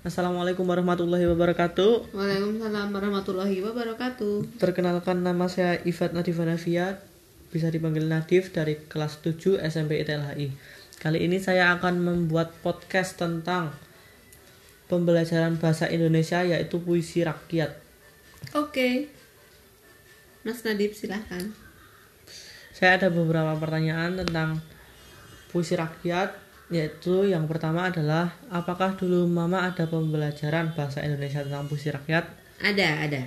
Assalamualaikum warahmatullahi wabarakatuh. Waalaikumsalam warahmatullahi wabarakatuh. Perkenalkan nama saya Ivat Nadifa Navia, bisa dipanggil Nadif dari kelas 7 SMP ITLHI. Kali ini saya akan membuat podcast tentang pembelajaran bahasa Indonesia yaitu puisi rakyat. Oke. Mas Nadib silahkan. Saya ada beberapa pertanyaan tentang puisi rakyat yaitu yang pertama adalah apakah dulu mama ada pembelajaran bahasa Indonesia tentang puisi rakyat? Ada, ada.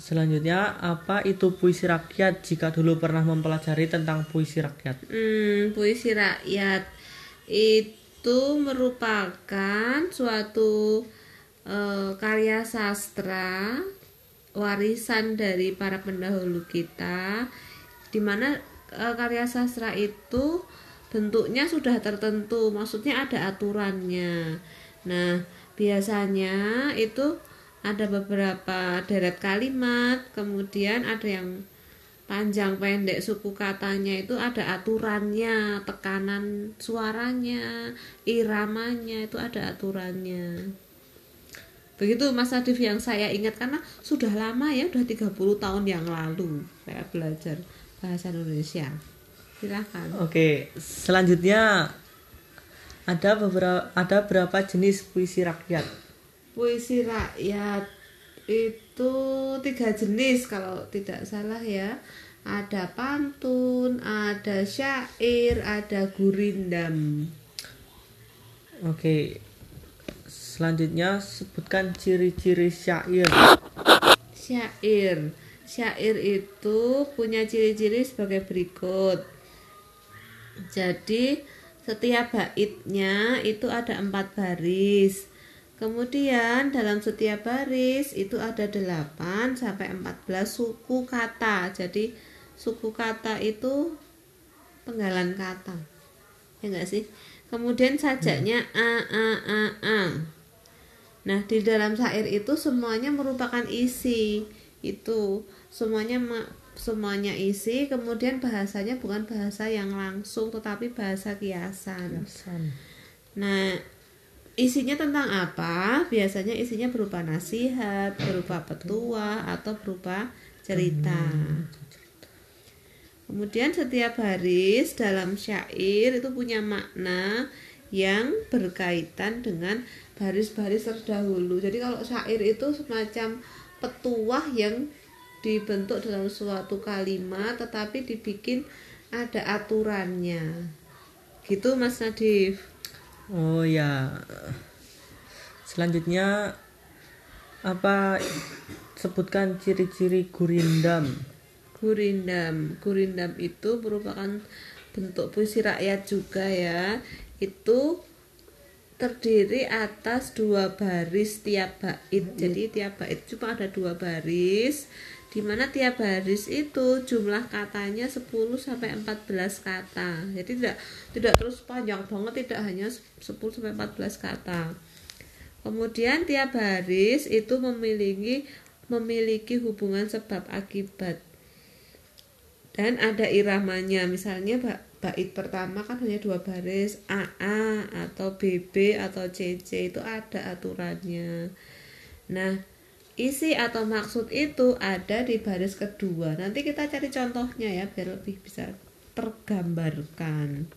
Selanjutnya, apa itu puisi rakyat jika dulu pernah mempelajari tentang puisi rakyat? Hmm, puisi rakyat itu merupakan suatu uh, karya sastra warisan dari para pendahulu kita di mana uh, karya sastra itu bentuknya sudah tertentu maksudnya ada aturannya. Nah biasanya itu ada beberapa deret kalimat kemudian ada yang panjang pendek suku katanya itu ada aturannya tekanan suaranya iramanya itu ada aturannya. Begitu Mas Adif yang saya ingat karena sudah lama ya udah 30 tahun yang lalu saya belajar bahasa Indonesia silahkan Oke, selanjutnya ada beberapa ada berapa jenis puisi rakyat? puisi rakyat itu tiga jenis kalau tidak salah ya ada pantun ada syair ada gurindam Oke. Selanjutnya sebutkan ciri-ciri syair. syair syair itu punya ciri-ciri sebagai berikut jadi setiap baitnya itu ada empat baris. Kemudian dalam setiap baris itu ada 8 sampai 14 suku kata. Jadi suku kata itu penggalan kata. Ya enggak sih? Kemudian sajaknya a a a a. Nah, di dalam syair itu semuanya merupakan isi. Itu semuanya semuanya isi kemudian bahasanya bukan bahasa yang langsung tetapi bahasa kiasan. Kiasan. Nah, isinya tentang apa? Biasanya isinya berupa nasihat, berupa petua atau berupa cerita. Kemudian setiap baris dalam syair itu punya makna yang berkaitan dengan baris-baris terdahulu. Jadi kalau syair itu semacam petuah yang dibentuk dalam suatu kalimat tetapi dibikin ada aturannya. Gitu Mas Nadif? Oh ya. Selanjutnya apa sebutkan ciri-ciri gurindam. Gurindam. Gurindam itu merupakan bentuk puisi rakyat juga ya. Itu terdiri atas dua baris tiap bait. Jadi tiap bait cuma ada dua baris di mana tiap baris itu jumlah katanya 10 sampai 14 kata. Jadi tidak tidak terus panjang banget, tidak hanya 10 sampai 14 kata. Kemudian tiap baris itu memiliki memiliki hubungan sebab akibat. Dan ada iramanya, misalnya bait pertama kan hanya dua baris AA atau BB atau CC itu ada aturannya. Nah, isi atau maksud itu ada di baris kedua. Nanti kita cari contohnya ya biar lebih bisa tergambarkan.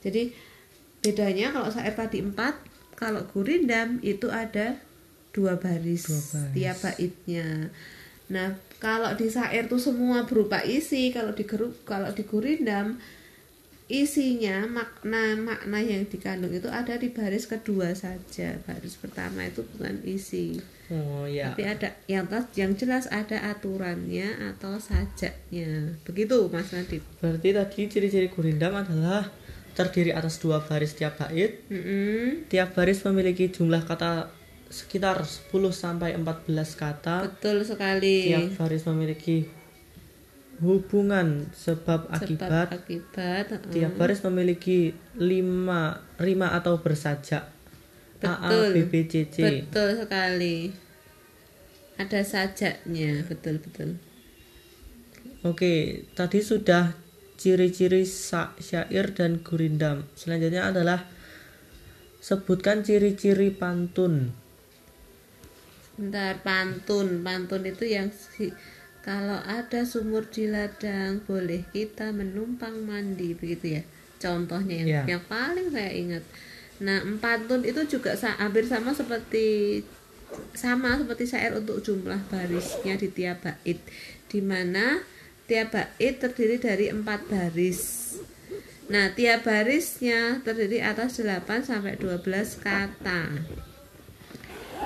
Jadi bedanya kalau syair tadi empat, kalau gurindam itu ada dua baris, dua baris. tiap baitnya. Nah kalau di syair itu semua berupa isi, kalau di kalau di gurindam isinya makna makna yang dikandung itu ada di baris kedua saja. Baris pertama itu bukan isi. Oh ya tapi ada yang yang jelas ada aturannya atau sajaknya. Begitu mas Nadib berarti tadi ciri-ciri gurindam adalah terdiri atas dua baris tiap bait. Mm -hmm. tiap baris memiliki jumlah kata sekitar 10 sampai 14 kata. Betul sekali. Tiap baris memiliki hubungan sebab, akibat, akibat tiap baris memiliki lima rima atau bersajak betul A, A, B, B, C, C. betul sekali ada sajaknya betul betul oke tadi sudah ciri-ciri syair dan gurindam selanjutnya adalah Sebutkan ciri-ciri pantun. Bentar, pantun. Pantun itu yang si- kalau ada sumur di ladang boleh kita menumpang mandi begitu ya. Contohnya yang, Ya. yang paling saya ingat. Nah, pantun itu juga sa- hampir sama seperti sama seperti syair untuk jumlah barisnya di tiap bait di mana tiap bait terdiri dari empat baris. Nah, tiap barisnya terdiri atas 8 sampai 12 kata.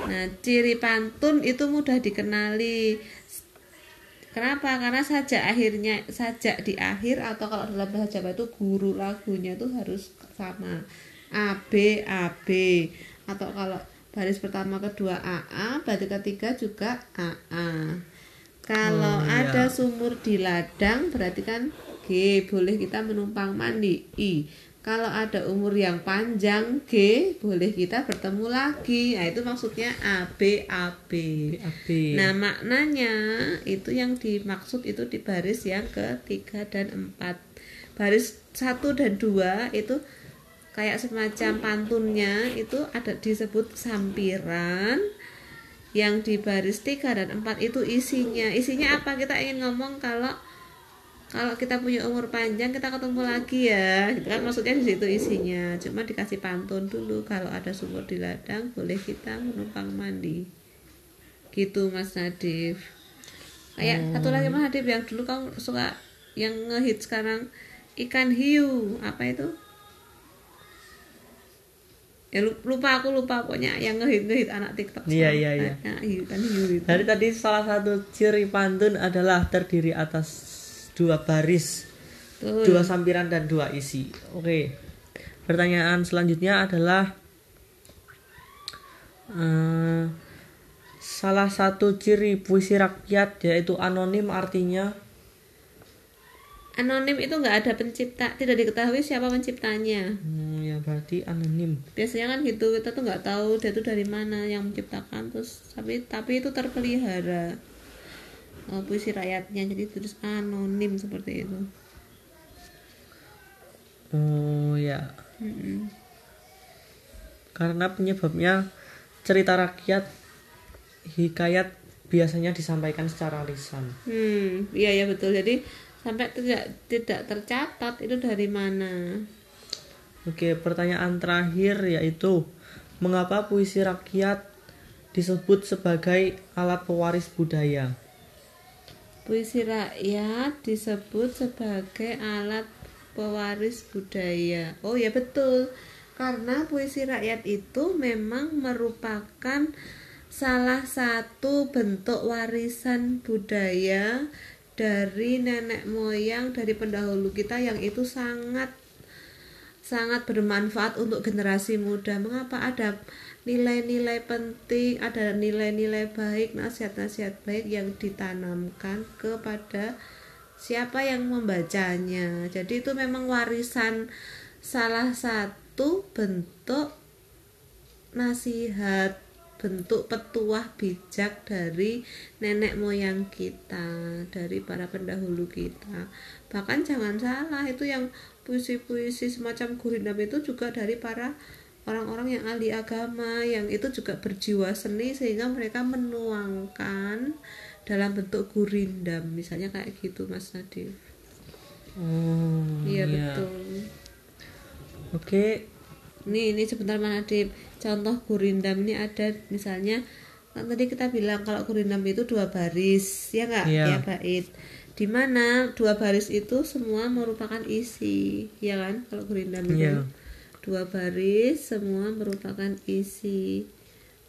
Nah, ciri pantun itu mudah dikenali. Kenapa? Karena sajak akhirnya sajak di akhir atau kalau dalam bahasa Jawa itu guru lagunya itu harus sama. A B A B atau kalau baris pertama kedua AA, berarti ketiga juga AA. Kalau Oh, iya. ada sumur di ladang berarti kan G, boleh kita menumpang mandi. I. Kalau ada umur yang panjang G, boleh kita bertemu lagi. Nah, itu maksudnya A B A B. Nah, maknanya itu yang dimaksud itu di baris yang ketiga dan empat. Baris satu dan dua itu kayak semacam pantunnya itu ada disebut sampiran yang di baris tiga dan empat itu isinya isinya apa kita ingin ngomong kalau kalau kita punya umur panjang kita ketemu lagi ya. Gitu kan maksudnya di situ isinya. Cuma dikasih pantun dulu kalau ada sumur di ladang boleh kita menumpang mandi. Gitu Mas Nadif. Kayak satu lagi Mas Nadif yang dulu kamu suka yang ngehit sekarang ikan hiu. Apa itu? Ya lu- lupa aku lupa pokoknya yang ngehit ngehit anak TikTok Iya, iya, iya. Nah, ikan hiu itu. Dari tadi salah satu ciri pantun adalah terdiri atas dua baris, Tuh. dua sampiran dan dua isi. Oke. Pertanyaan selanjutnya adalah eh, salah satu ciri puisi rakyat yaitu anonim artinya anonim itu nggak ada pencipta tidak diketahui siapa penciptanya hmm, ya berarti anonim. biasanya kan gitu kita tuh nggak tahu dia tuh dari mana yang menciptakan terus tapi tapi itu terpelihara eh, puisi rakyatnya jadi terus anonim seperti itu Oh ya. Mm-mm. Karena penyebabnya cerita rakyat hikayat biasanya disampaikan secara lisan. hmm iya ya betul jadi sampai tidak tidak tercatat itu dari mana Oke, pertanyaan terakhir yaitu mengapa puisi rakyat disebut sebagai alat pewaris budaya? Puisi rakyat disebut sebagai alat pewaris budaya oh ya betul karena puisi rakyat itu memang merupakan salah satu bentuk warisan budaya dari nenek moyang dari pendahulu kita yang itu sangat sangat bermanfaat untuk generasi muda. Mengapa ada nilai-nilai penting, ada nilai-nilai baik, nasihat-nasihat baik yang ditanamkan kepada siapa yang membacanya. Jadi itu memang warisan salah satu bentuk nasihat bentuk petuah bijak dari nenek moyang kita, dari para pendahulu kita. Bahkan jangan salah, itu yang puisi-puisi semacam gurindam itu juga dari para orang-orang yang ahli agama, yang itu juga berjiwa seni sehingga mereka menuangkan dalam bentuk gurindam, misalnya kayak gitu Mas Nadif. Oh, Iya iya. betul. Oke, Nih, ini sebentar Mas Nadif. Contoh gurindam ini ada misalnya kan tadi kita bilang kalau gurindam itu dua baris, ya nggak? Iya. Ya bait. Di mana dua baris itu semua merupakan isi, ya kan? Kalau gurindam itu Iya. Dua baris semua merupakan isi.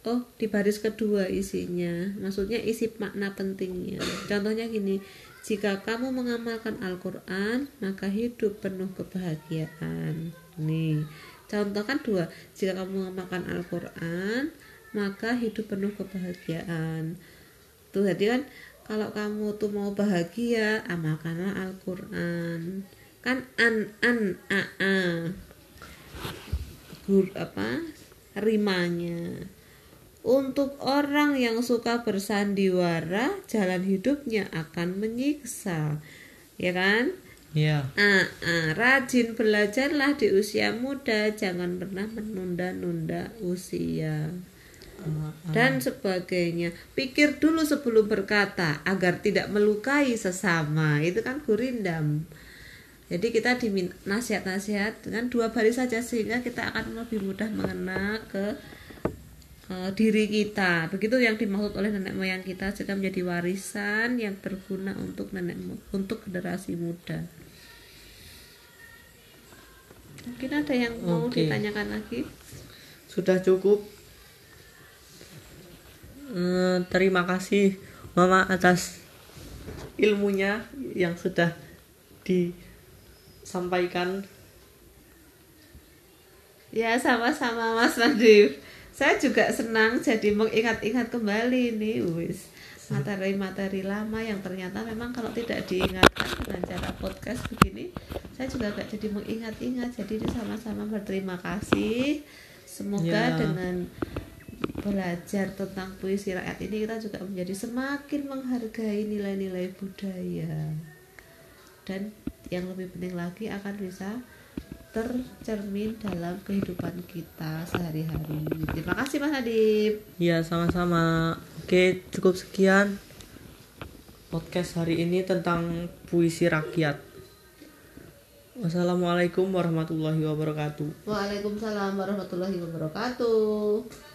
Oh, di baris kedua isinya. Maksudnya isi makna pentingnya. Contohnya gini, jika kamu mengamalkan Al-Qur'an, maka hidup penuh kebahagiaan. Nih, contoh kan dua. Jika kamu mengamalkan Al-Qur'an, maka hidup penuh kebahagiaan. Tuh, jadi kan kalau kamu tuh mau bahagia, amalkanlah Al-Qur'an. Kan an an a a gur apa rimanya untuk orang yang suka bersandiwara jalan hidupnya akan menyiksa ya kan Iya. Ah, ah, rajin belajarlah di usia muda, jangan pernah menunda-nunda usia Ah, dan sebagainya. Pikir dulu sebelum berkata agar tidak melukai sesama. Itu kan gurindam. Jadi kita diminta nasihat-nasihat dengan dua baris saja sehingga kita akan lebih mudah mengena ke eh, diri kita. Begitu yang dimaksud oleh nenek moyang kita sehingga menjadi warisan yang berguna untuk nenek untuk generasi muda. Mungkin ada yang mau Oke. ditanyakan lagi? sudah cukup. Eh, terima kasih Mama atas ilmunya yang sudah disampaikan. Ya sama-sama Mas Nadif. Saya juga senang jadi mengingat-ingat kembali nih wis materi-materi lama yang ternyata memang kalau tidak diingatkan dengan cara podcast begini saya juga gak jadi mengingat-ingat jadi ini sama-sama berterima kasih semoga Ya. dengan belajar tentang puisi rakyat ini kita juga menjadi semakin menghargai nilai-nilai budaya dan yang lebih penting lagi akan bisa tercermin dalam kehidupan kita sehari-hari. Terima kasih Mas Nadib. Ya, sama-sama. Oke, cukup sekian podcast hari ini tentang puisi rakyat. Wassalamualaikum warahmatullahi wabarakatuh. Waalaikumsalam warahmatullahi wabarakatuh.